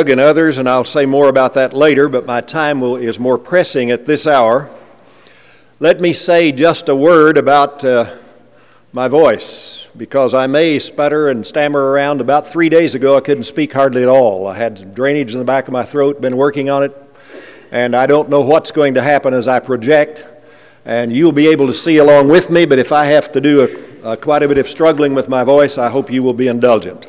Doug and others, and I'll say more about that later, but my time will, is more pressing at this hour. Let me say just a word about uh, my voice, because I may sputter and stammer around. About three days ago, I couldn't speak hardly at all. I had drainage in the back of my throat, been working on it, and I don't know what's going to happen as I project. And you'll be able to see along with me, but if I have to do a, a, quite a bit of struggling with my voice, I hope you will be indulgent.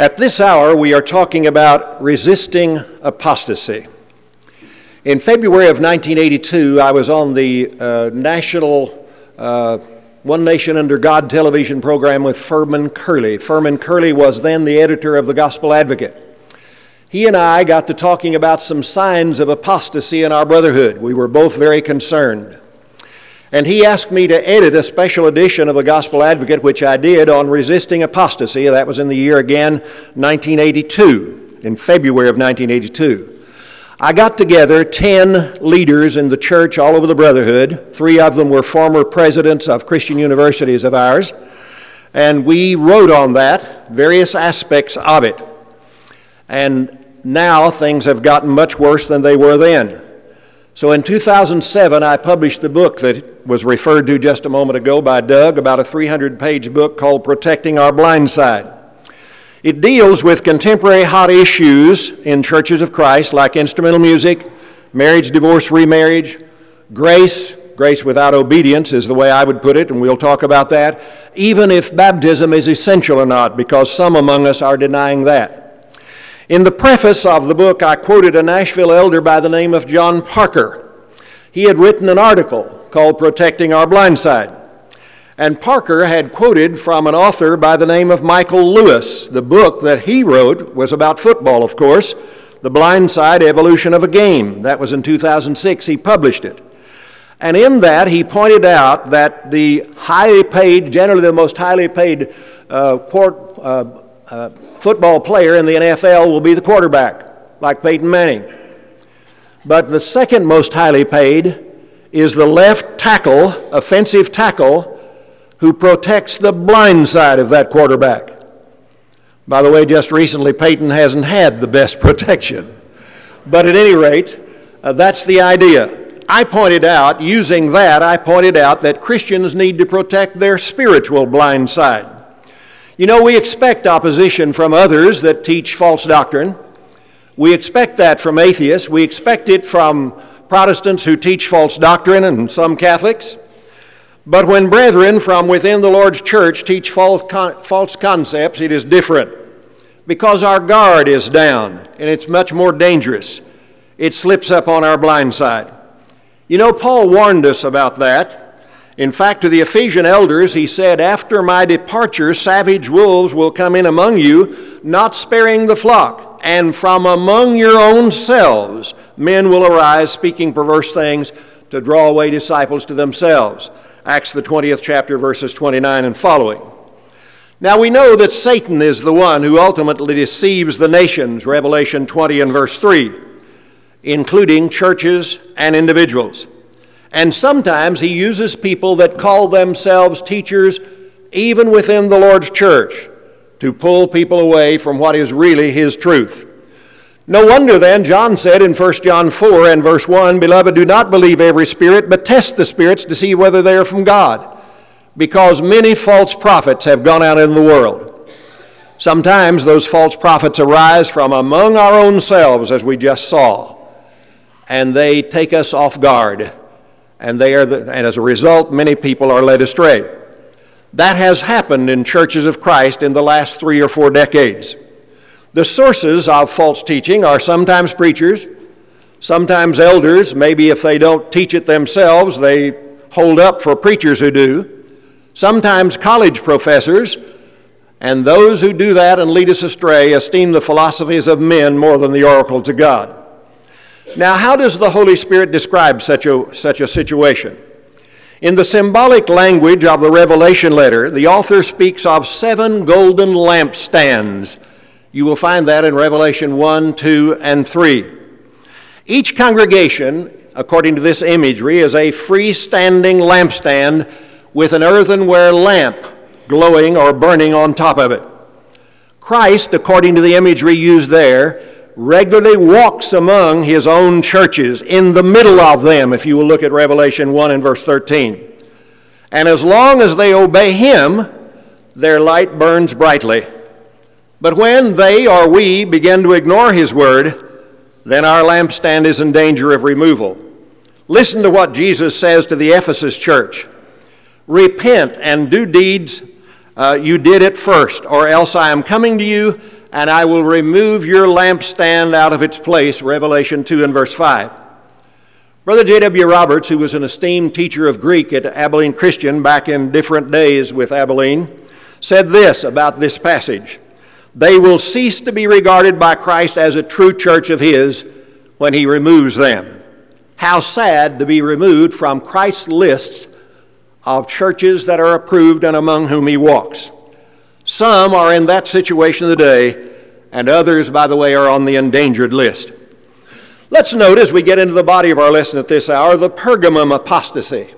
At this hour, we are talking about resisting apostasy. In February of 1982, I was on the uh, national uh, One Nation Under God television program with Furman Kearley. Furman Kearley was then the editor of the Gospel Advocate. He and I got to talking about some signs of apostasy in our brotherhood. We were both very concerned. And he asked me to edit a special edition of the Gospel Advocate, which I did on resisting apostasy. That was in the year again, 1982, in February of 1982. I got together 10 leaders in the church all over the Brotherhood. Three of them were former presidents of Christian universities of ours. And we wrote on that, various aspects of it. And now things have gotten much worse than they were then. So in 2007, I published the book that was referred to just a moment ago by Doug, about a 300 page book called Protecting Our Blind Side. It deals with contemporary hot issues in churches of Christ like instrumental music, marriage, divorce, remarriage, grace. Grace without obedience is the way I would put it, and we'll talk about that. Even if baptism is essential or not, because some among us are denying that. In the preface of the book, I quoted a Nashville elder by the name of John Parker. He had written an article called Protecting Our Blind Side. And Parker had quoted from an author by the name of Michael Lewis. The book that he wrote was about football, of course, The Blind Side Evolution of a Game. That was in 2006. He published it. And in that, he pointed out that the highly paid, generally the most highly paid uh, court, uh, uh, football player in the NFL will be the quarterback, like Peyton Manning. But the second most highly paid is the left tackle, offensive tackle, who protects the blind side of that quarterback. By the way, just recently, Peyton hasn't had the best protection. But at any rate, uh, that's the idea. I pointed out, using that, I pointed out that Christians need to protect their spiritual blind side. You know, we expect opposition from others that teach false doctrine. We expect that from atheists. We expect it from Protestants who teach false doctrine and some Catholics. But when brethren from within the Lord's church teach false, con- false concepts, it is different because our guard is down and it's much more dangerous. It slips up on our blind side. You know, Paul warned us about that. In fact, to the Ephesian elders, he said, After my departure, savage wolves will come in among you, not sparing the flock. And from among your own selves, men will arise, speaking perverse things to draw away disciples to themselves. Acts, the 20th chapter, verses 29 and following. Now we know that Satan is the one who ultimately deceives the nations, Revelation 20 and verse 3, including churches and individuals. And sometimes he uses people that call themselves teachers even within the Lord's church to pull people away from what is really his truth. No wonder then, John said in 1 John 4 and verse 1 Beloved, do not believe every spirit, but test the spirits to see whether they are from God, because many false prophets have gone out in the world. Sometimes those false prophets arise from among our own selves, as we just saw, and they take us off guard and, they are the, and as a result, many people are led astray. That has happened in churches of Christ in the last three or four decades. The sources of false teaching are sometimes preachers, sometimes elders. Maybe if they don't teach it themselves, they hold up for preachers who do. Sometimes college professors, and those who do that and lead us astray esteem the philosophies of men more than the oracles of God. Now, how does the Holy Spirit describe such a, such a situation? In the symbolic language of the Revelation letter, the author speaks of seven golden lampstands. You will find that in Revelation 1, 2, and 3. Each congregation, according to this imagery, is a freestanding lampstand with an earthenware lamp glowing or burning on top of it. Christ, according to the imagery used there, regularly walks among his own churches, in the middle of them, if you will look at Revelation 1 and verse 13. And as long as they obey him, their light burns brightly. But when they or we begin to ignore his word, then our lampstand is in danger of removal. Listen to what Jesus says to the Ephesus church Repent and do deeds uh, you did at first, or else I am coming to you and I will remove your lampstand out of its place. Revelation 2 and verse 5. Brother J.W. Roberts, who was an esteemed teacher of Greek at Abilene Christian back in different days with Abilene, said this about this passage They will cease to be regarded by Christ as a true church of His when He removes them. How sad to be removed from Christ's lists of churches that are approved and among whom He walks. Some are in that situation today, and others, by the way, are on the endangered list. Let's note as we get into the body of our lesson at this hour the Pergamum apostasy.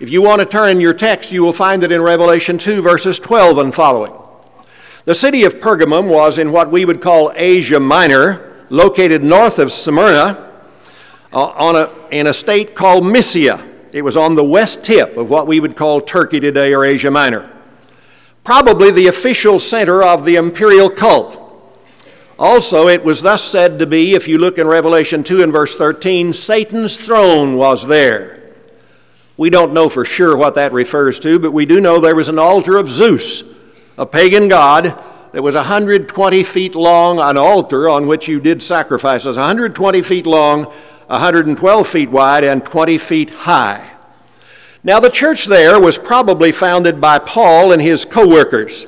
If you want to turn in your text, you will find it in Revelation 2, verses 12 and following. The city of Pergamum was in what we would call Asia Minor, located north of Smyrna, uh, on a, in a state called Mysia. It was on the west tip of what we would call Turkey today or Asia Minor probably the official center of the imperial cult. Also, it was thus said to be, if you look in Revelation 2 and verse 13, Satan's throne was there. We don't know for sure what that refers to, but we do know there was an altar of Zeus, a pagan god that was 120 feet long, an altar on which you did sacrifices, 120 feet long, 112 feet wide, and 20 feet high. Now, the church there was probably founded by Paul and his co workers.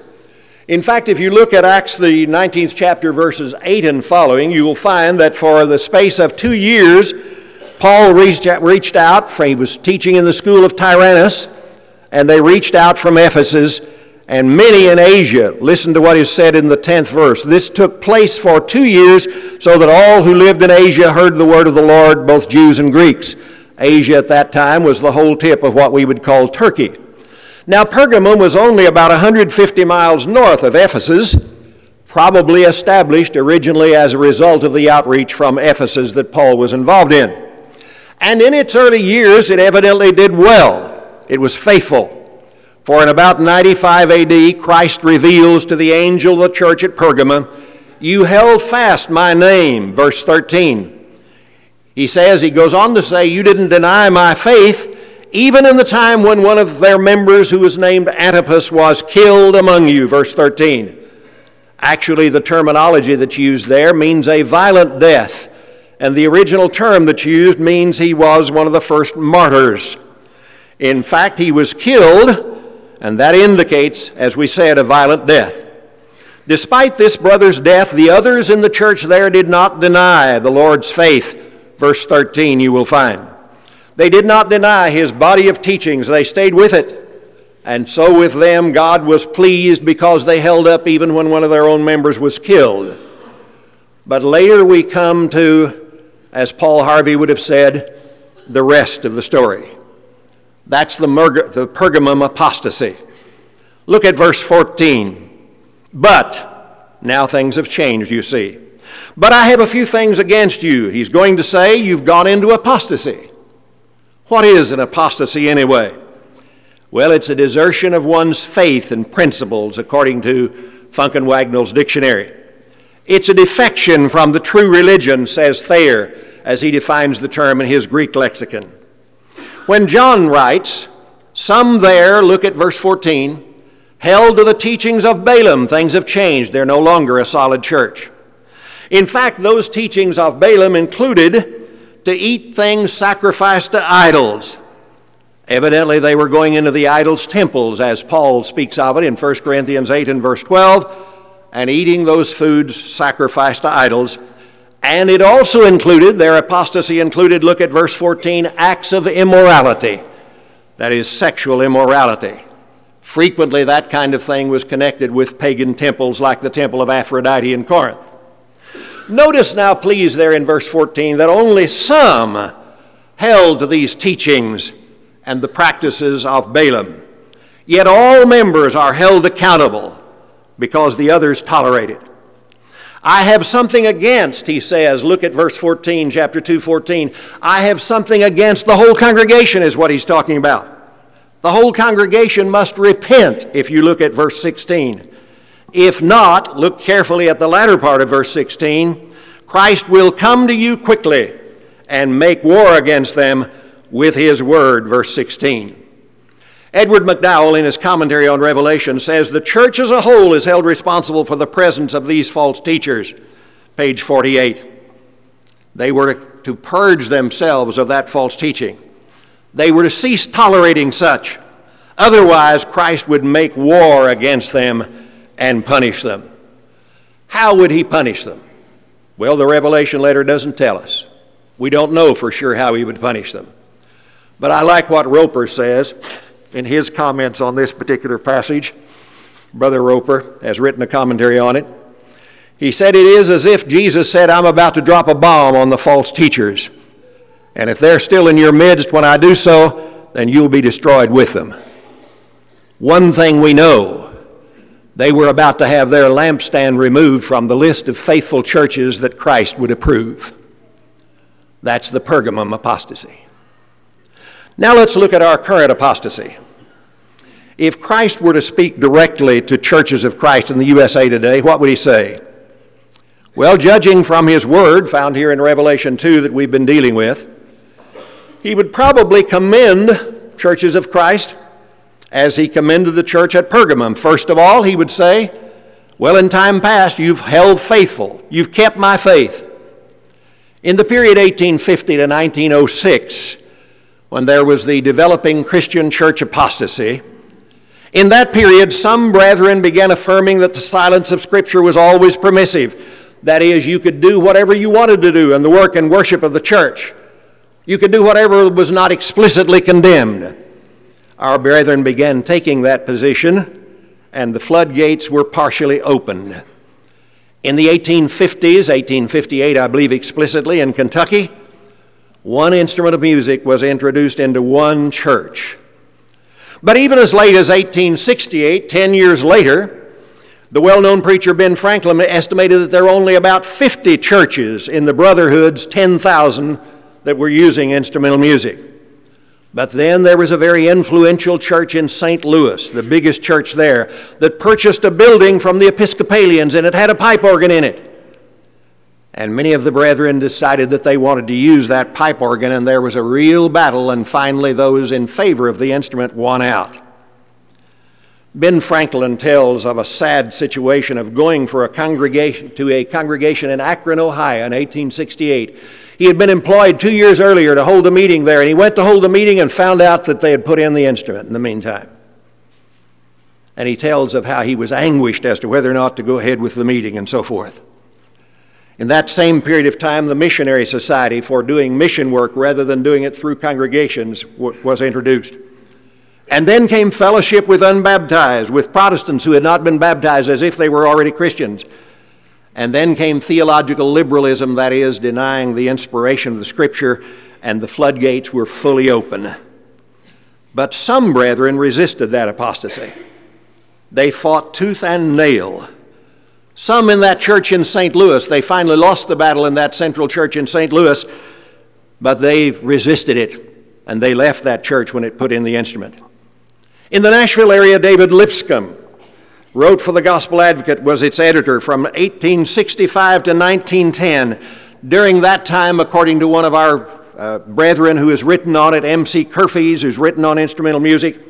In fact, if you look at Acts, the 19th chapter, verses 8 and following, you will find that for the space of two years, Paul reached, out. He was teaching in the school of Tyrannus, and they reached out from Ephesus, and many in Asia. Listen to what is said in the 10th verse. This took place for two years, so that all who lived in Asia heard the word of the Lord, both Jews and Greeks. Asia at that time was the whole tip of what we would call Turkey. Now, Pergamum was only about 150 miles north of Ephesus, probably established originally as a result of the outreach from Ephesus that Paul was involved in. And in its early years, it evidently did well. It was faithful. For in about 95 AD, Christ reveals to the angel of the church at Pergamum, You held fast my name, verse 13 he says, he goes on to say, You didn't deny my faith, even in the time when one of their members, who was named Antipas, was killed among you. Verse 13. Actually, the terminology that's used there means a violent death, and the original term that's used means he was one of the first martyrs. In fact, he was killed, and that indicates, as we said, a violent death. Despite this brother's death, the others in the church there did not deny the Lord's faith verse 13, you will find. They did not deny his body of teachings, they stayed with it. And so with them, God was pleased because they held up even when one of their own members was killed. But later we come to, as Paul Harvey would have said, the rest of the story. That's the, the Pergamum apostasy. Look at verse 14. But, now things have changed, you see. But I have a few things against you. He's going to say you've gone into apostasy. What is an apostasy anyway? Well, it's a desertion of one's faith and principles, according to Funk and Wagnall's dictionary. It's a defection from the true religion, says Thayer, as he defines the term in his Greek lexicon. When John writes, some there, look at verse 14, held to the teachings of Balaam, things have changed. They're no longer a solid church. In fact, those teachings of Balaam included to eat things sacrificed to idols. Evidently, they were going into the idols' temples, as Paul speaks of it in 1 Corinthians 8 and verse 12, and eating those foods sacrificed to idols. And it also included, their apostasy included, look at verse 14, acts of immorality. That is, sexual immorality. Frequently, that kind of thing was connected with pagan temples like the temple of Aphrodite in Corinth. Notice now, please, there in verse 14, that only some held to these teachings and the practices of Balaam. Yet all members are held accountable because the others tolerate it. I have something against, he says. Look at verse 14, chapter 2, 14. I have something against the whole congregation, is what he's talking about. The whole congregation must repent, if you look at verse 16. If not, look carefully at the latter part of verse 16. Christ will come to you quickly and make war against them with his word, verse 16. Edward McDowell, in his commentary on Revelation, says the church as a whole is held responsible for the presence of these false teachers. Page 48. They were to purge themselves of that false teaching. They were to cease tolerating such. Otherwise, Christ would make war against them and punish them. How would he punish them? Well, the Revelation letter doesn't tell us. We don't know for sure how he would punish them. But I like what Roper says in his comments on this particular passage. Brother Roper has written a commentary on it. He said, It is as if Jesus said, I'm about to drop a bomb on the false teachers. And if they're still in your midst when I do so, then you'll be destroyed with them. One thing we know they were about to have their lampstand removed from the list of faithful churches that Christ would approve. That's the Pergamum apostasy. Now let's look at our current apostasy. If Christ were to speak directly to churches of Christ in the USA today, what would he say? Well, judging from his word found here in Revelation 2 that we've been dealing with, he would probably commend churches of Christ as he commended the church at Pergamum. First of all, he would say, Well, in time past, you've held faithful, you've kept my faith. In the period 1850 to 1906, when there was the developing Christian church apostasy. In that period, some brethren began affirming that the silence of Scripture was always permissive. That is, you could do whatever you wanted to do in the work and worship of the church. You could do whatever was not explicitly condemned. Our brethren began taking that position, and the floodgates were partially opened. In the 1850s, 1858, I believe explicitly, in Kentucky, one instrument of music was introduced into one church. But even as late as 1868, 10 years later, the well known preacher Ben Franklin estimated that there were only about 50 churches in the Brotherhood's 10,000 that were using instrumental music. But then there was a very influential church in St. Louis, the biggest church there, that purchased a building from the Episcopalians and it had a pipe organ in it. And many of the brethren decided that they wanted to use that pipe organ, and there was a real battle, and finally, those in favor of the instrument won out. Ben Franklin tells of a sad situation of going for a congregation to a congregation in Akron, Ohio in 1868. He had been employed two years earlier to hold a meeting there, and he went to hold the meeting and found out that they had put in the instrument in the meantime. And he tells of how he was anguished as to whether or not to go ahead with the meeting and so forth. In that same period of time, the Missionary Society for doing mission work rather than doing it through congregations was introduced. And then came fellowship with unbaptized, with Protestants who had not been baptized as if they were already Christians. And then came theological liberalism, that is, denying the inspiration of the Scripture, and the floodgates were fully open. But some brethren resisted that apostasy. They fought tooth and nail some in that church in St. Louis, they finally lost the battle in that central church in St. Louis, but they resisted it and they left that church when it put in the instrument. In the Nashville area, David Lipscomb wrote for the Gospel Advocate, was its editor from 1865 to 1910. During that time, according to one of our uh, brethren who has written on it, M.C. Kurfees, who's written on instrumental music,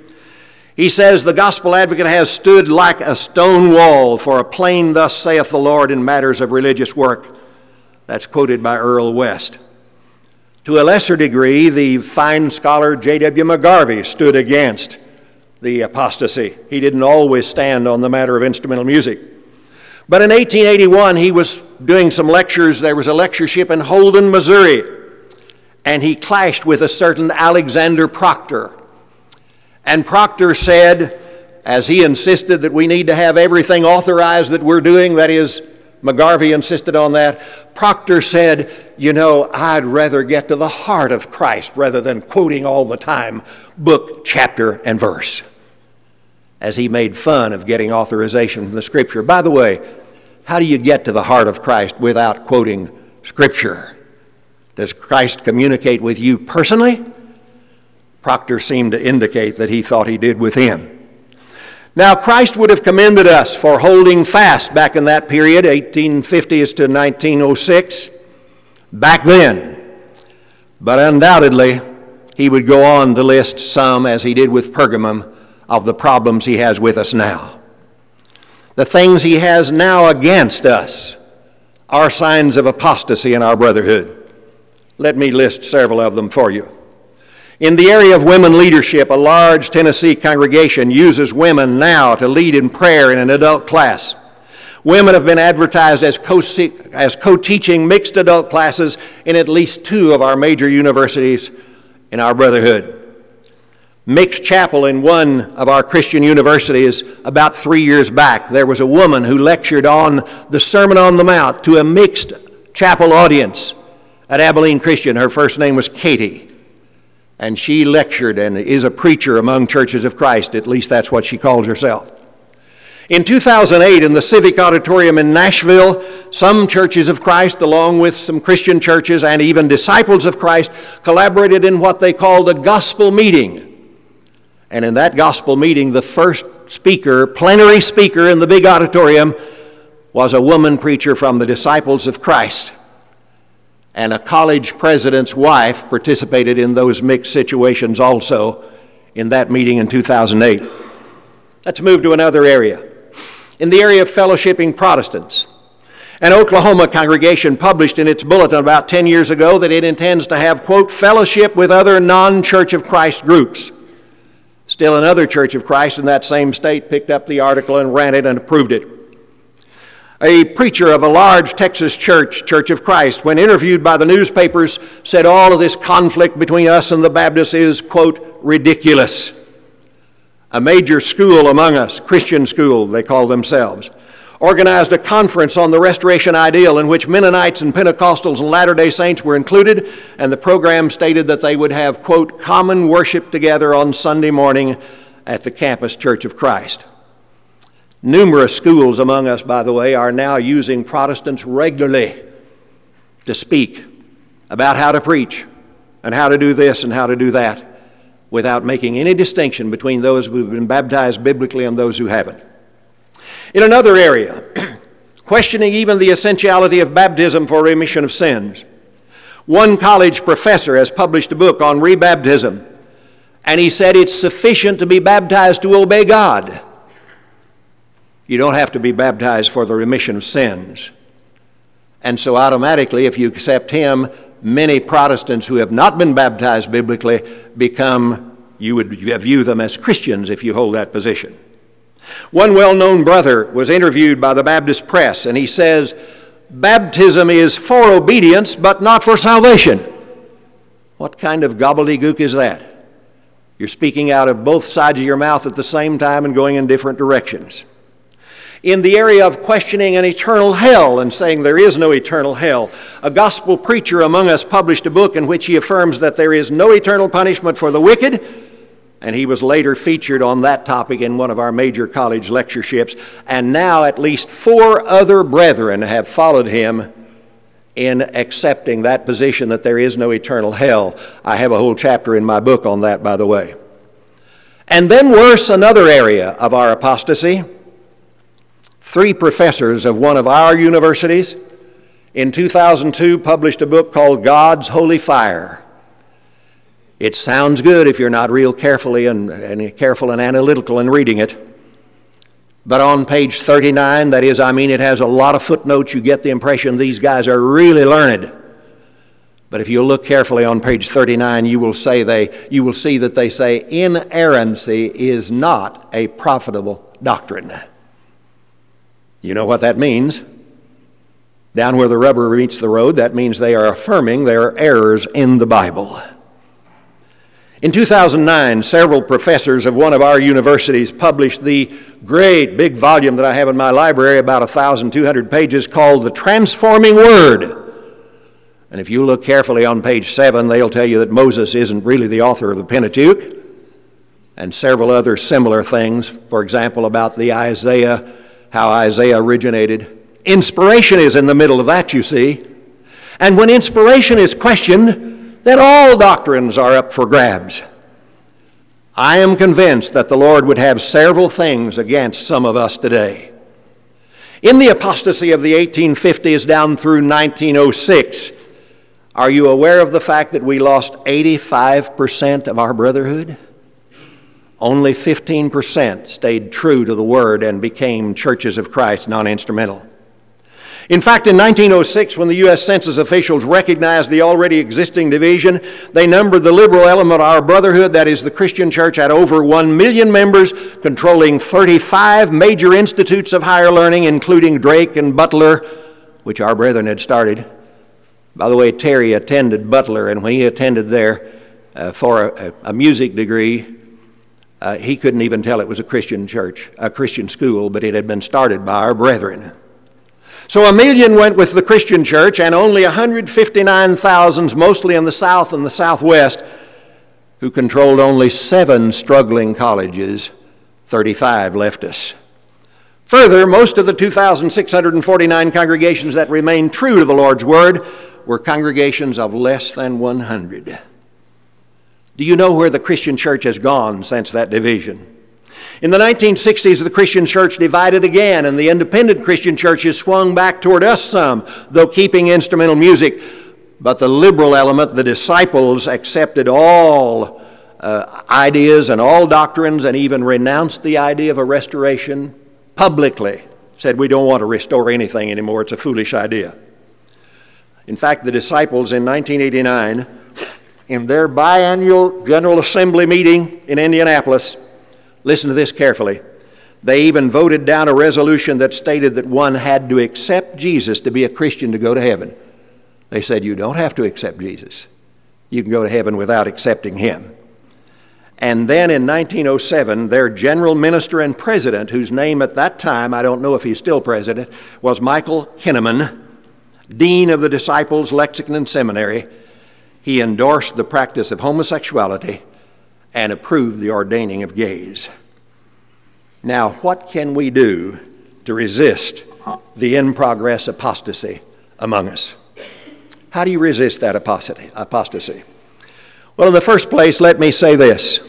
he says, The gospel advocate has stood like a stone wall for a plain, thus saith the Lord, in matters of religious work. That's quoted by Earl West. To a lesser degree, the fine scholar J.W. McGarvey stood against the apostasy. He didn't always stand on the matter of instrumental music. But in 1881, he was doing some lectures. There was a lectureship in Holden, Missouri, and he clashed with a certain Alexander Proctor. And Proctor said, as he insisted that we need to have everything authorized that we're doing, that is, McGarvey insisted on that. Proctor said, You know, I'd rather get to the heart of Christ rather than quoting all the time book, chapter, and verse. As he made fun of getting authorization from the Scripture. By the way, how do you get to the heart of Christ without quoting Scripture? Does Christ communicate with you personally? Proctor seemed to indicate that he thought he did with him. Now, Christ would have commended us for holding fast back in that period, 1850s to 1906, back then. But undoubtedly, he would go on to list some, as he did with Pergamum, of the problems he has with us now. The things he has now against us are signs of apostasy in our brotherhood. Let me list several of them for you. In the area of women leadership, a large Tennessee congregation uses women now to lead in prayer in an adult class. Women have been advertised as co teaching mixed adult classes in at least two of our major universities in our brotherhood. Mixed chapel in one of our Christian universities about three years back. There was a woman who lectured on the Sermon on the Mount to a mixed chapel audience at Abilene Christian. Her first name was Katie and she lectured and is a preacher among churches of Christ. At least that's what she calls herself. In 2008, in the Civic Auditorium in Nashville, some churches of Christ, along with some Christian churches and even disciples of Christ, collaborated in what they called a gospel meeting. And in that gospel meeting, the first speaker, plenary speaker in the big auditorium, was a woman preacher from the disciples of Christ and a college president's wife participated in those mixed situations also in that meeting in 2008. Let's move to another area. In the area of fellowshipping Protestants, an Oklahoma congregation published in its bulletin about 10 years ago that it intends to have, quote, fellowship with other non Church of Christ groups. Still, another Church of Christ in that same state picked up the article and ran it and approved it. A preacher of a large Texas church, Church of Christ, when interviewed by the newspapers, said all of this conflict between us and the Baptists is, quote, ridiculous. A major school among us, Christian school, they call themselves, organized a conference on the restoration ideal in which Mennonites and Pentecostals and Latter day Saints were included, and the program stated that they would have, quote, common worship together on Sunday morning at the campus Church of Christ. Numerous schools among us, by the way, are now using Protestants regularly to speak about how to preach and how to do this and how to do that without making any distinction between those who have been baptized biblically and those who haven't. In another area, questioning even the essentiality of baptism for remission of sins, one college professor has published a book on rebaptism, and he said it's sufficient to be baptized to obey God. You don't have to be baptized for the remission of sins. And so, automatically, if you accept him, many Protestants who have not been baptized biblically become, you would view them as Christians if you hold that position. One well known brother was interviewed by the Baptist press, and he says, Baptism is for obedience, but not for salvation. What kind of gobbledygook is that? You're speaking out of both sides of your mouth at the same time and going in different directions in the area of questioning an eternal hell and saying there is no eternal hell. A gospel preacher among us published a book in which he affirms that there is no eternal punishment for the wicked, and he was later featured on that topic in one of our major college lectureships. And now at least four other brethren have followed him in accepting that position that there is no eternal hell. I have a whole chapter in my book on that, by the way. And then, worse, another area of our apostasy Three professors of one of our universities in 2002 published a book called God's Holy Fire. It sounds good if you're not real carefully and, and careful and analytical in reading it. But on page 39, that is, I mean, it has a lot of footnotes. You get the impression these guys are really learned. But if you look carefully on page 39, you will, say they, you will see that they say inerrancy is not a profitable doctrine. You know what that means? Down where the rubber meets the road, that means they are affirming their errors in the Bible. In 2009, several professors of one of our universities published the great big volume that I have in my library, about 1,200 pages, called The Transforming Word. And if you look carefully on page 7, they'll tell you that Moses isn't really the author of the Pentateuch. and several other similar things. For example, about the Isaiah, how Isaiah originated. Inspiration is in the middle of that, you see. And when inspiration is questioned, then all doctrines are up for grabs. I am convinced that the Lord would have several things against some of us today. In the apostasy of the 1850s down through 1906, are you aware of the fact that we lost 85% of our brotherhood? Only 15% stayed true to the Word and became churches of Christ, non instrumental. In fact, in 1906, when the U.S. Census officials recognized the already existing division, they numbered the liberal element of our brotherhood, that is the Christian church, at over 1 million members, controlling 35 major institutes of higher learning, including Drake and Butler, which our brethren had started. By the way, Terry attended Butler, and when he attended there uh, for a, a music degree, uh, he couldn't even tell it was a Christian church, a Christian school, but it had been started by our brethren. So a million went with the Christian church, and only 159,000, mostly in the South and the Southwest, who controlled only seven struggling colleges, 35 left us. Further, most of the 2,649 congregations that remained true to the Lord's Word were congregations of less than 100. Do you know where the Christian church has gone since that division? In the 1960s, the Christian church divided again, and the independent Christian churches swung back toward us some, though keeping instrumental music. But the liberal element, the disciples, accepted all uh, ideas and all doctrines and even renounced the idea of a restoration publicly. Said, We don't want to restore anything anymore, it's a foolish idea. In fact, the disciples in 1989 in their biannual General Assembly meeting in Indianapolis, listen to this carefully. They even voted down a resolution that stated that one had to accept Jesus to be a Christian to go to heaven. They said, You don't have to accept Jesus. You can go to heaven without accepting him. And then in 1907, their general minister and president, whose name at that time, I don't know if he's still president, was Michael Kinnamon, dean of the Disciples Lexington Seminary, he endorsed the practice of homosexuality and approved the ordaining of gays. Now, what can we do to resist the in progress apostasy among us? How do you resist that apostasy? Well, in the first place, let me say this.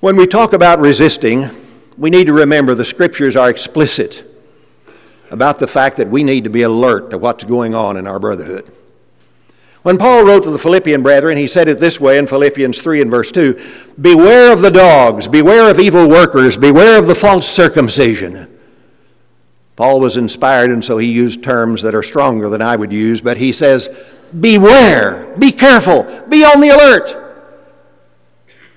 When we talk about resisting, we need to remember the scriptures are explicit about the fact that we need to be alert to what's going on in our brotherhood. When Paul wrote to the Philippian brethren, he said it this way in Philippians 3 and verse 2 Beware of the dogs, beware of evil workers, beware of the false circumcision. Paul was inspired, and so he used terms that are stronger than I would use, but he says, Beware, be careful, be on the alert.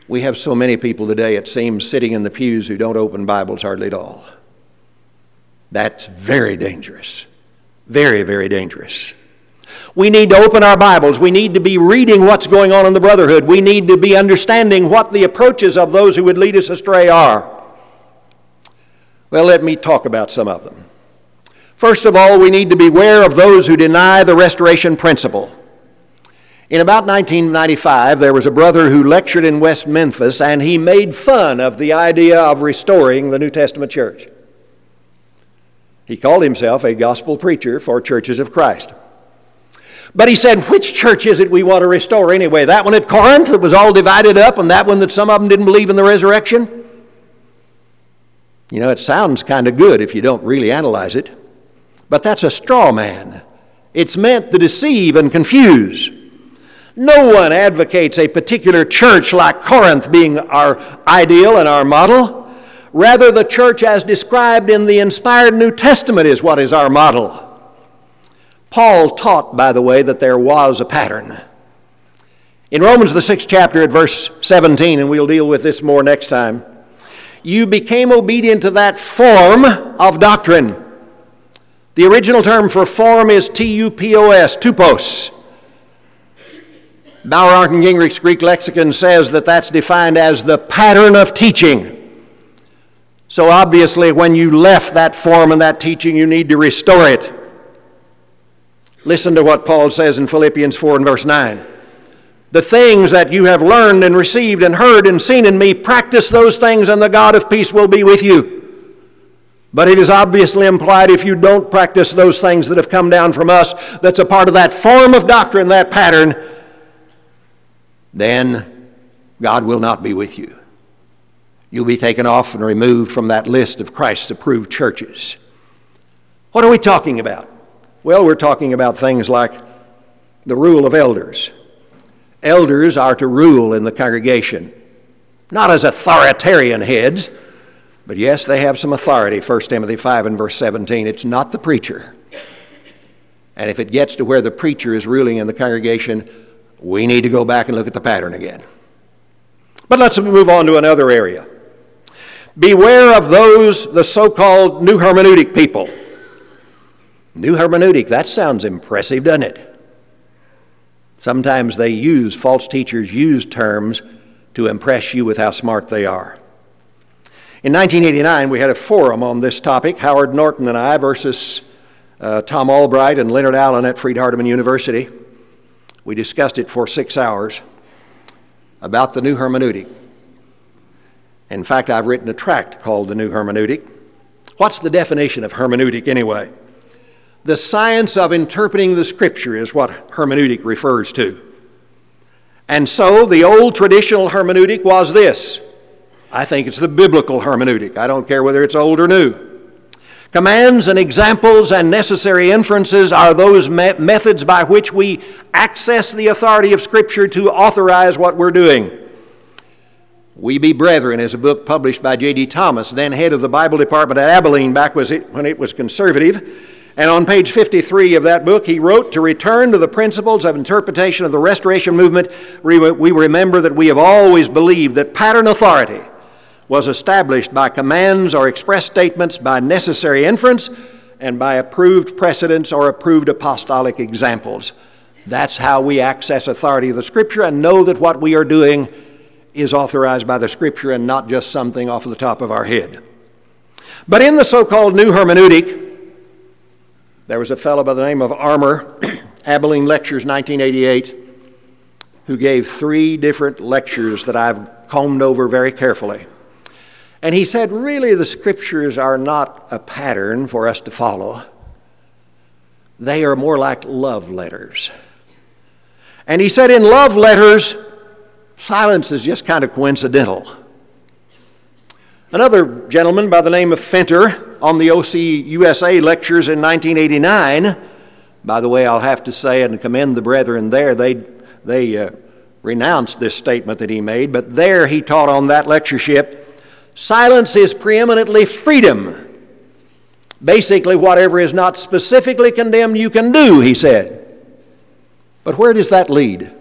We have so many people today, it seems, sitting in the pews who don't open Bibles hardly at all. That's very dangerous. Very, very dangerous. We need to open our Bibles. We need to be reading what's going on in the brotherhood. We need to be understanding what the approaches of those who would lead us astray are. Well, let me talk about some of them. First of all, we need to beware of those who deny the restoration principle. In about 1995, there was a brother who lectured in West Memphis and he made fun of the idea of restoring the New Testament church. He called himself a gospel preacher for churches of Christ. But he said, which church is it we want to restore anyway? That one at Corinth that was all divided up, and that one that some of them didn't believe in the resurrection? You know, it sounds kind of good if you don't really analyze it, but that's a straw man. It's meant to deceive and confuse. No one advocates a particular church like Corinth being our ideal and our model. Rather, the church as described in the inspired New Testament is what is our model. Paul taught, by the way, that there was a pattern. In Romans, the sixth chapter, at verse 17, and we'll deal with this more next time, you became obedient to that form of doctrine. The original term for form is T U P O S, tupos. Bauer Arndt Gingrich's Greek lexicon says that that's defined as the pattern of teaching. So obviously, when you left that form and that teaching, you need to restore it. Listen to what Paul says in Philippians 4 and verse 9. the things that you have learned and received and heard and seen in me, practice those things, and the God of peace will be with you. But it is obviously implied if you don't practice those things that have come down from us, that's a part of that form of doctrine, that pattern, then God will not be with you. You'll be taken off and removed from that list of Christ approved churches. What are we talking about? Well, we're talking about things like the rule of elders. Elders are to rule in the congregation, not as authoritarian heads, but yes, they have some authority. 1 Timothy 5 and verse 17. It's not the preacher. And if it gets to where the preacher is ruling in the congregation, we need to go back and look at the pattern again. But let's move on to another area. Beware of those, the so called new hermeneutic people. New hermeneutic, that sounds impressive, doesn't it? Sometimes they use, false teachers use terms to impress you with how smart they are. In 1989, we had a forum on this topic, Howard Norton and I versus uh, Tom Olbricht and Leonard Allen at Freed Hardeman University. We discussed it for six hours about the new hermeneutic. In fact, I've written a tract called The New Hermeneutic. What's the definition of hermeneutic anyway? The science of interpreting the Scripture is what hermeneutic refers to. And so the old traditional hermeneutic was this. I think it's the biblical hermeneutic. I don't care whether it's old or new. Commands and examples and necessary inferences are those me- methods by which we access the authority of Scripture to authorize what we're doing. We Be Brethren is a book published by J.D. Thomas, then head of the Bible department at Abilene back when it was conservative. And on page 53 of that book, he wrote To return to the principles of interpretation of the Restoration movement, we remember that we have always believed that pattern authority was established by commands or express statements, by necessary inference, and by approved precedents or approved apostolic examples. That's how we access authority of the Scripture and know that what we are doing is authorized by the Scripture and not just something off the top of our head. But in the so called New Hermeneutic, there was a fellow by the name of Armour, Abilene Lectures 1988, who gave three different lectures that I've combed over very carefully. And he said, really, the scriptures are not a pattern for us to follow, they are more like love letters. And he said, in love letters, Silence is just kind of coincidental. Another gentleman by the name of Fenter on the OCUSA lectures in 1989, by the way, I'll have to say and commend the brethren there, they, they uh, renounced this statement that he made, but there he taught on that lectureship silence is preeminently freedom. Basically, whatever is not specifically condemned, you can do, he said. But where does that lead?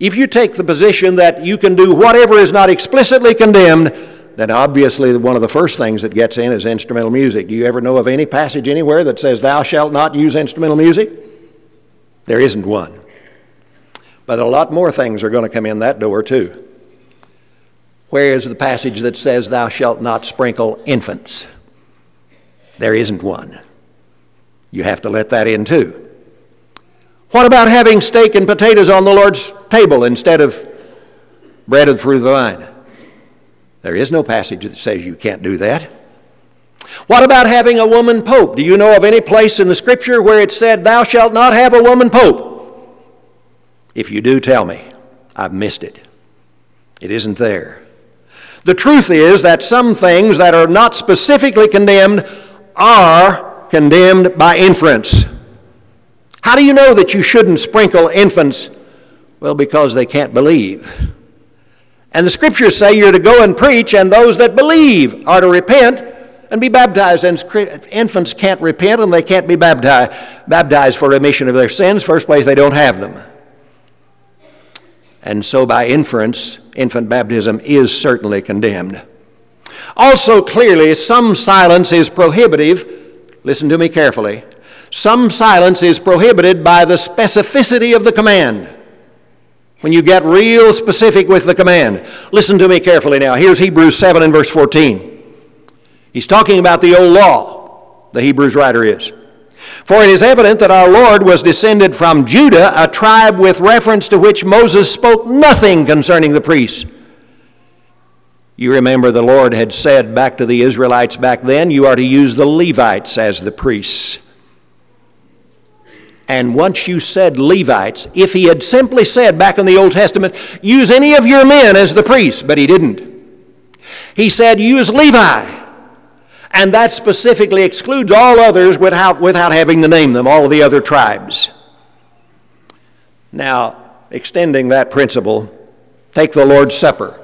If you take the position that you can do whatever is not explicitly condemned, then obviously one of the first things that gets in is instrumental music. Do you ever know of any passage anywhere that says, Thou shalt not use instrumental music? There isn't one. But a lot more things are going to come in that door, too. Where is the passage that says, Thou shalt not sprinkle infants? There isn't one. You have to let that in, too. What about having steak and potatoes on the Lord's table instead of bread and of the vine? There is no passage that says you can't do that. What about having a woman pope? Do you know of any place in the scripture where it said, Thou shalt not have a woman pope? If you do, tell me. I've missed it. It isn't there. The truth is that some things that are not specifically condemned are condemned by inference. How do you know that you shouldn't sprinkle infants? Well, because they can't believe. And the scriptures say you're to go and preach, and those that believe are to repent and be baptized. And infants can't repent and they can't be baptized, baptized for remission of their sins. First place, they don't have them. And so, by inference, infant baptism is certainly condemned. Also, clearly, some silence is prohibitive. Listen to me carefully some silence is prohibited by the specificity of the command. When you get real specific with the command. Listen to me carefully now. Here's Hebrews 7 and verse 14. He's talking about the old law, the Hebrews writer is. For it is evident that our Lord was descended from Judah, a tribe with reference to which Moses spoke nothing concerning the priests. You remember the Lord had said back to the Israelites back then, you are to use the Levites as the priests. And once you said Levites, if he had simply said back in the Old Testament, use any of your men as the priests, but he didn't. He said, use Levi. And that specifically excludes all others without, without having to name them, all of the other tribes. Now, extending that principle, take the Lord's Supper.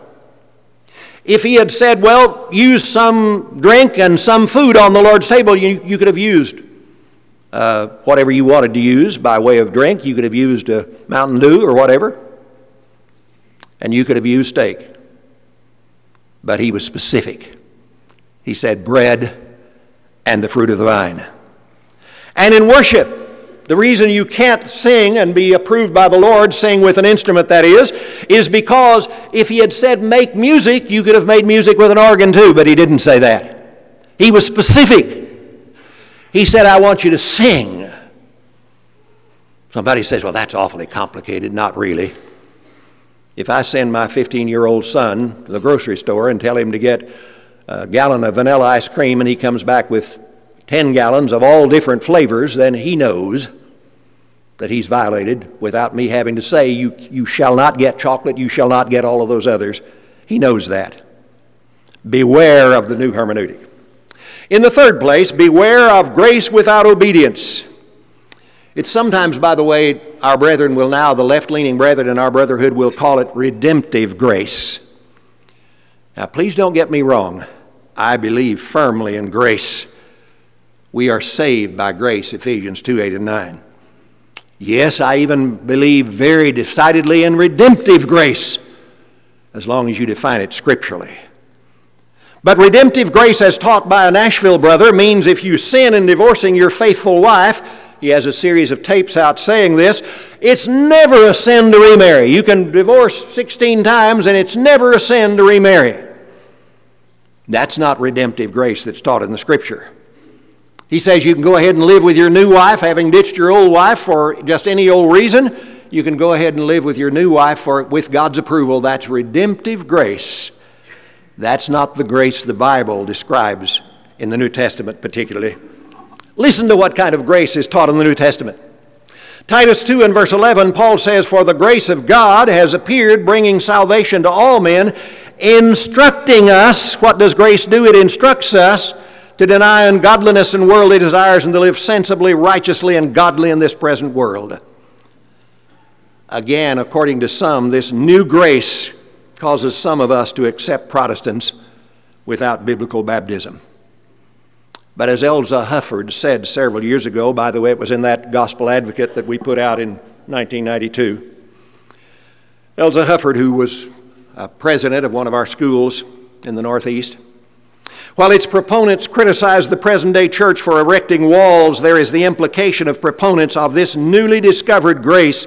If he had said, well, use some drink and some food on the Lord's table, you, you could have used uh, whatever you wanted to use by way of drink. You could have used a Mountain Dew or whatever, and you could have used steak. But he was specific. He said, bread and the fruit of the vine. And in worship, the reason you can't sing and be approved by the Lord, sing with an instrument that is, is because if he had said make music, you could have made music with an organ too, but he didn't say that. He was specific. He said, I want you to sing. Somebody says, well, that's awfully complicated. Not really. If I send my 15 year old son to the grocery store and tell him to get a gallon of vanilla ice cream and he comes back with 10 gallons of all different flavors, then he knows that he's violated without me having to say, you, you shall not get chocolate, you shall not get all of those others. He knows that. Beware of the new hermeneutic. In the third place, beware of grace without obedience. It's sometimes, by the way, our brethren will now, the left leaning brethren in our brotherhood will call it redemptive grace. Now, please don't get me wrong. I believe firmly in grace. We are saved by grace, Ephesians 2 8 and 9. Yes, I even believe very decidedly in redemptive grace, as long as you define it scripturally. But redemptive grace, as taught by a Nashville brother, means if you sin in divorcing your faithful wife, he has a series of tapes out saying this, it's never a sin to remarry. You can divorce 16 times and it's never a sin to remarry. That's not redemptive grace that's taught in the Scripture. He says you can go ahead and live with your new wife, having ditched your old wife for just any old reason. You can go ahead and live with your new wife for, with God's approval. That's redemptive grace. That's not the grace the Bible describes in the New Testament, particularly. Listen to what kind of grace is taught in the New Testament. Titus 2 and verse 11, Paul says, For the grace of God has appeared, bringing salvation to all men, instructing us. What does grace do? It instructs us to deny ungodliness and worldly desires and to live sensibly, righteously, and godly in this present world. Again, according to some, this new grace causes some of us to accept Protestants without biblical baptism. But as Elza Huffard said several years ago, by the way, it was in that Gospel Advocate that we put out in 1992. Elza Huffard, who was a president of one of our schools in the Northeast. While its proponents criticize the present day church for erecting walls, there is the implication of proponents of this newly discovered grace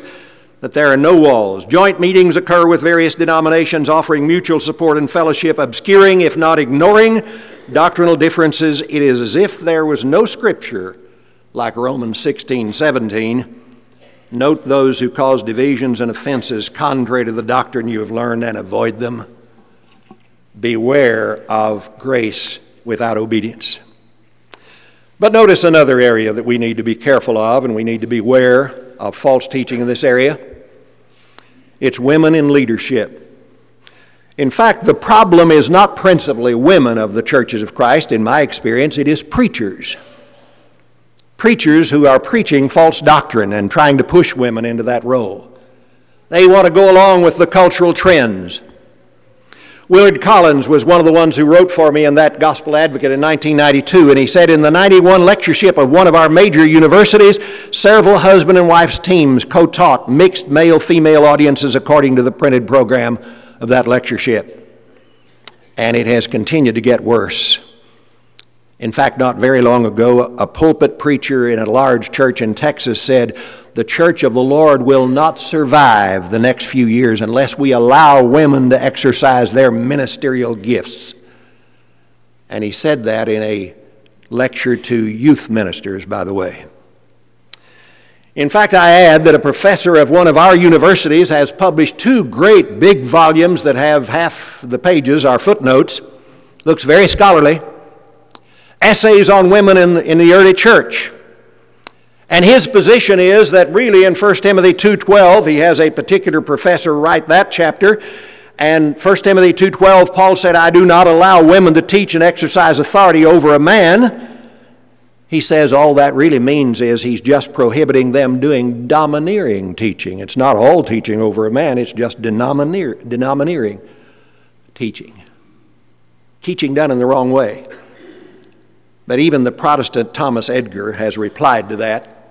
that there are no walls. Joint meetings occur with various denominations offering mutual support and fellowship, obscuring, if not ignoring, doctrinal differences. It is as if there was no scripture like Romans 16 17 Note those who cause divisions and offenses contrary to the doctrine you have learned and avoid them. Beware of grace without obedience. But notice another area that we need to be careful of, and we need to beware of false teaching in this area. It's women in leadership. In fact, the problem is not principally women of the churches of Christ, in my experience, it is preachers preachers who are preaching false doctrine and trying to push women into that role. They want to go along with the cultural trends. Willard Collins was one of the ones who wrote for me in that Gospel Advocate in 1992, and he said in the 91 lectureship of one of our major universities, several husband and wife's teams co taught mixed male female audiences according to the printed program of that lectureship. And it has continued to get worse. In fact, not very long ago, a pulpit preacher in a large church in Texas said, The church of the Lord will not survive the next few years unless we allow women to exercise their ministerial gifts. And he said that in a lecture to youth ministers, by the way. In fact, I add that a professor of one of our universities has published two great big volumes that have half the pages are footnotes. Looks very scholarly. Essays on women in, in the early church. And his position is that really in 1 Timothy 2:12, he has a particular professor write that chapter, and 1 Timothy 2:12 Paul said, "I do not allow women to teach and exercise authority over a man." He says all that really means is he's just prohibiting them doing domineering teaching. It's not all teaching over a man, it's just domineering teaching. Teaching done in the wrong way. But even the Protestant Thomas Edgar has replied to that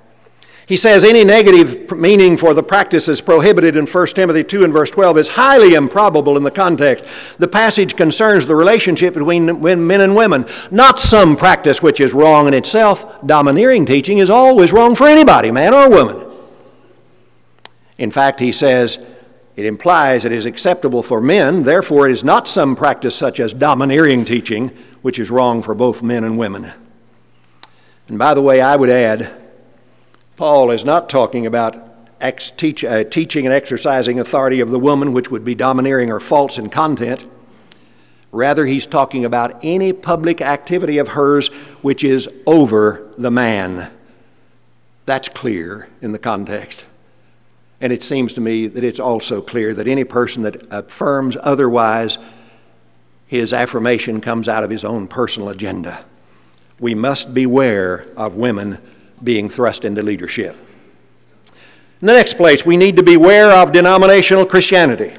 he says any negative meaning for the practices prohibited in 1 Timothy 2 and verse 12 is highly improbable in the context. The passage concerns the relationship between men and women, not some practice which is wrong in itself. Domineering teaching is always wrong for anybody, man or woman. In fact, he says it implies it is acceptable for men, therefore, it is not some practice such as domineering teaching which is wrong for both men and women. And by the way, I would add, Paul is not talking about ex- teach, uh, teaching and exercising authority of the woman, which would be domineering or false in content. Rather, he's talking about any public activity of hers which is over the man. That's clear in the context. And it seems to me that it's also clear that any person that affirms otherwise, his affirmation comes out of his own personal agenda. We must beware of women being thrust into leadership. In the next place, we need to beware of denominational Christianity.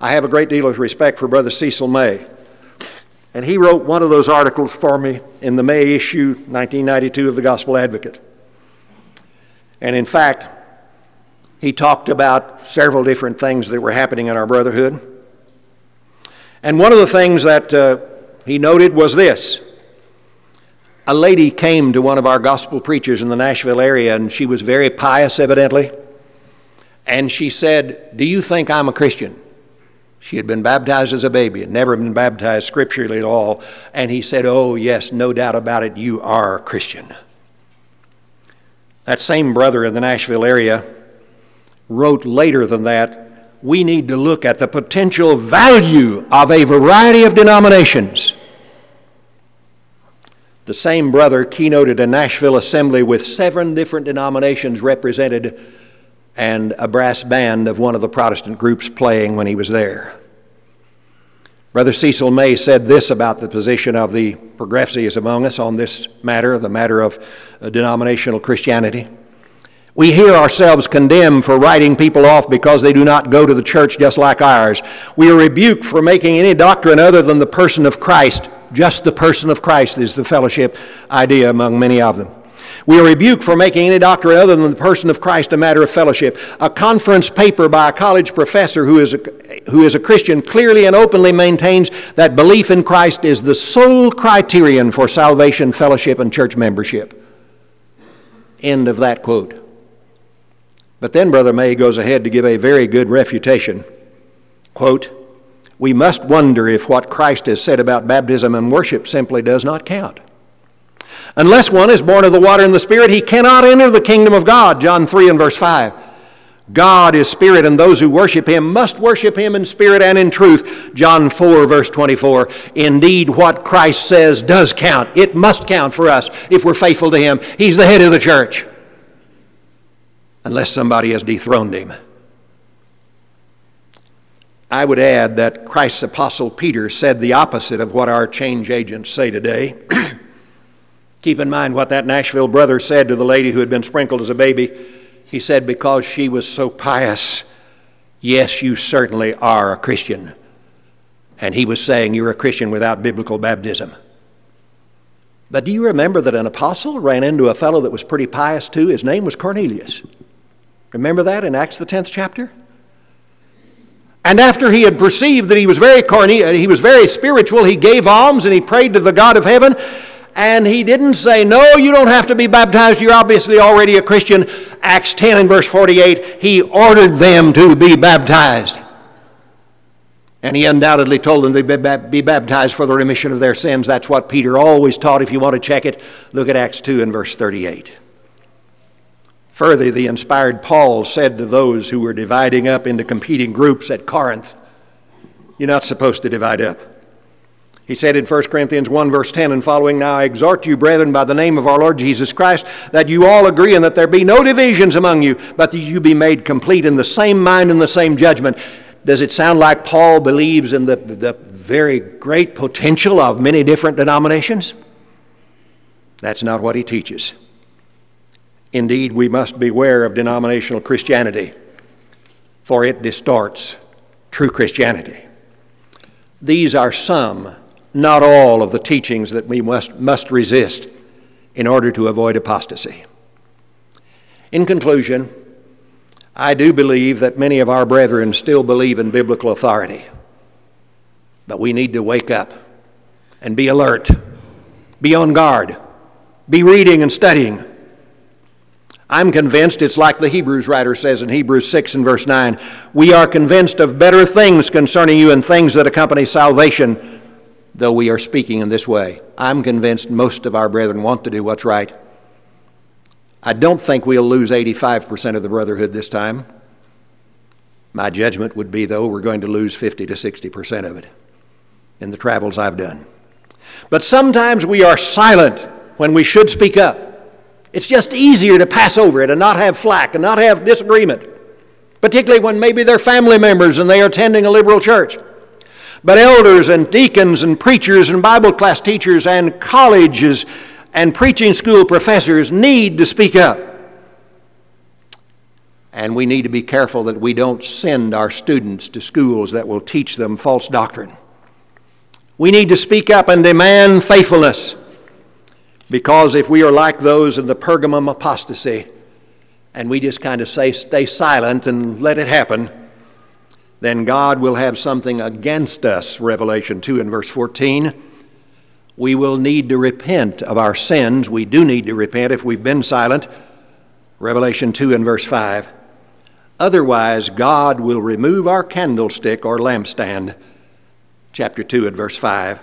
I have a great deal of respect for Brother Cecil May. And he wrote one of those articles for me in the May issue 1992 of the Gospel Advocate. And in fact, he talked about several different things that were happening in our brotherhood. And one of the things that uh, he noted was this a lady came to one of our gospel preachers in the Nashville area, and she was very pious, evidently. And she said, Do you think I'm a Christian? She had been baptized as a baby, and never been baptized scripturally at all. And he said, Oh, yes, no doubt about it, you are a Christian. That same brother in the Nashville area wrote later than that, we need to look at the potential value of a variety of denominations the same brother keynoted a Nashville assembly with seven different denominations represented and a brass band of one of the Protestant groups playing when he was there. Brother Cecil May said this about the position of the progressives among us on this matter, the matter of uh, denominational Christianity. We hear ourselves condemned for writing people off because they do not go to the church just like ours. We are rebuked for making any doctrine other than the person of Christ. Just the person of Christ is the fellowship idea among many of them. We are rebuked for making any doctrine other than the person of Christ a matter of fellowship. A conference paper by a college professor who is a, who is a Christian clearly and openly maintains that belief in Christ is the sole criterion for salvation, fellowship, and church membership. End of that quote. But then Brother May goes ahead to give a very good refutation. Quote, we must wonder if what Christ has said about baptism and worship simply does not count. Unless one is born of the water and the Spirit, he cannot enter the kingdom of God. John 3 and verse 5. God is spirit, and those who worship him must worship him in spirit and in truth. John 4, verse 24. Indeed, what Christ says does count. It must count for us if we're faithful to him. He's the head of the church unless somebody has dethroned him. I would add that Christ's apostle Peter said the opposite of what our change agents say today. Keep in mind what that Nashville brother said to the lady who had been sprinkled as a baby. He said, Because she was so pious, yes, you certainly are a Christian. And he was saying, You're a Christian without biblical baptism. But do you remember that an apostle ran into a fellow that was pretty pious too? His name was Cornelius. Remember that in Acts the 10th chapter? And after he had perceived that he was very corny, uh, he was very spiritual, he gave alms and he prayed to the God of heaven. And he didn't say, No, you don't have to be baptized. You're obviously already a Christian. Acts 10 and verse 48, he ordered them to be baptized. And he undoubtedly told them to be baptized for the remission of their sins. That's what Peter always taught. If you want to check it, look at Acts 2 and verse 38. Further, the inspired Paul said to those who were dividing up into competing groups at Corinth, You're not supposed to divide up. He said in 1 Corinthians 1, verse 10 and following, Now I exhort you, brethren, by the name of our Lord Jesus Christ, that you all agree and that there be no divisions among you, but that you be made complete in the same mind and the same judgment. Does it sound like Paul believes in the, the very great potential of many different denominations? That's not what he teaches. Indeed, we must beware of denominational Christianity, for it distorts true Christianity. These are some not all of the teachings that we must, must resist in order to avoid apostasy. In conclusion, I do believe that many of our brethren still believe in biblical authority. But we need to wake up and be alert, be on guard, be reading and studying. I'm convinced it's like the Hebrews writer says in Hebrews 6 and verse 9 We are convinced of better things concerning you and things that accompany salvation though we are speaking in this way. I'm convinced most of our brethren want to do what's right. I don't think we'll lose 85% of the brotherhood this time. My judgment would be, though, we're going to lose 50 to 60% of it in the travels I've done. But sometimes we are silent when we should speak up. It's just easier to pass over it and not have flack and not have disagreement, particularly when maybe they're family members and they are attending a liberal church. But elders and deacons and preachers and Bible class teachers and colleges and preaching school professors need to speak up. And we need to be careful that we don't send our students to schools that will teach them false doctrine. We need to speak up and demand faithfulness. Because if we are like those in the Pergamum apostasy and we just kind of say, stay silent and let it happen, then God will have something against us, Revelation 2 and verse 14. We will need to repent of our sins. We do need to repent if we've been silent, Revelation 2 and verse 5. Otherwise, God will remove our candlestick or lampstand, chapter 2 and verse 5,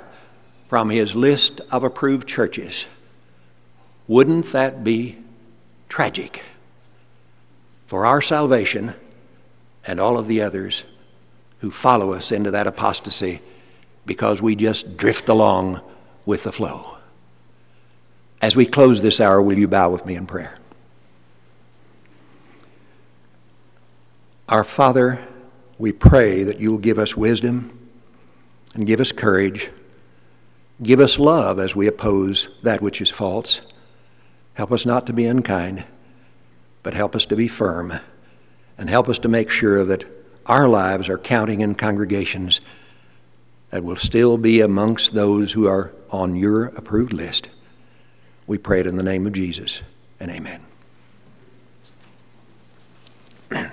from his list of approved churches. Wouldn't that be tragic for our salvation and all of the others who follow us into that apostasy because we just drift along with the flow. As we close this hour, will you bow with me in prayer? Our Father, we pray that you'll give us wisdom and give us courage. Give us love as we oppose that which is false. Help us not to be unkind, but help us to be firm and help us to make sure that our lives are counting in congregations that will still be amongst those who are on your approved list. We pray it in the name of Jesus and amen.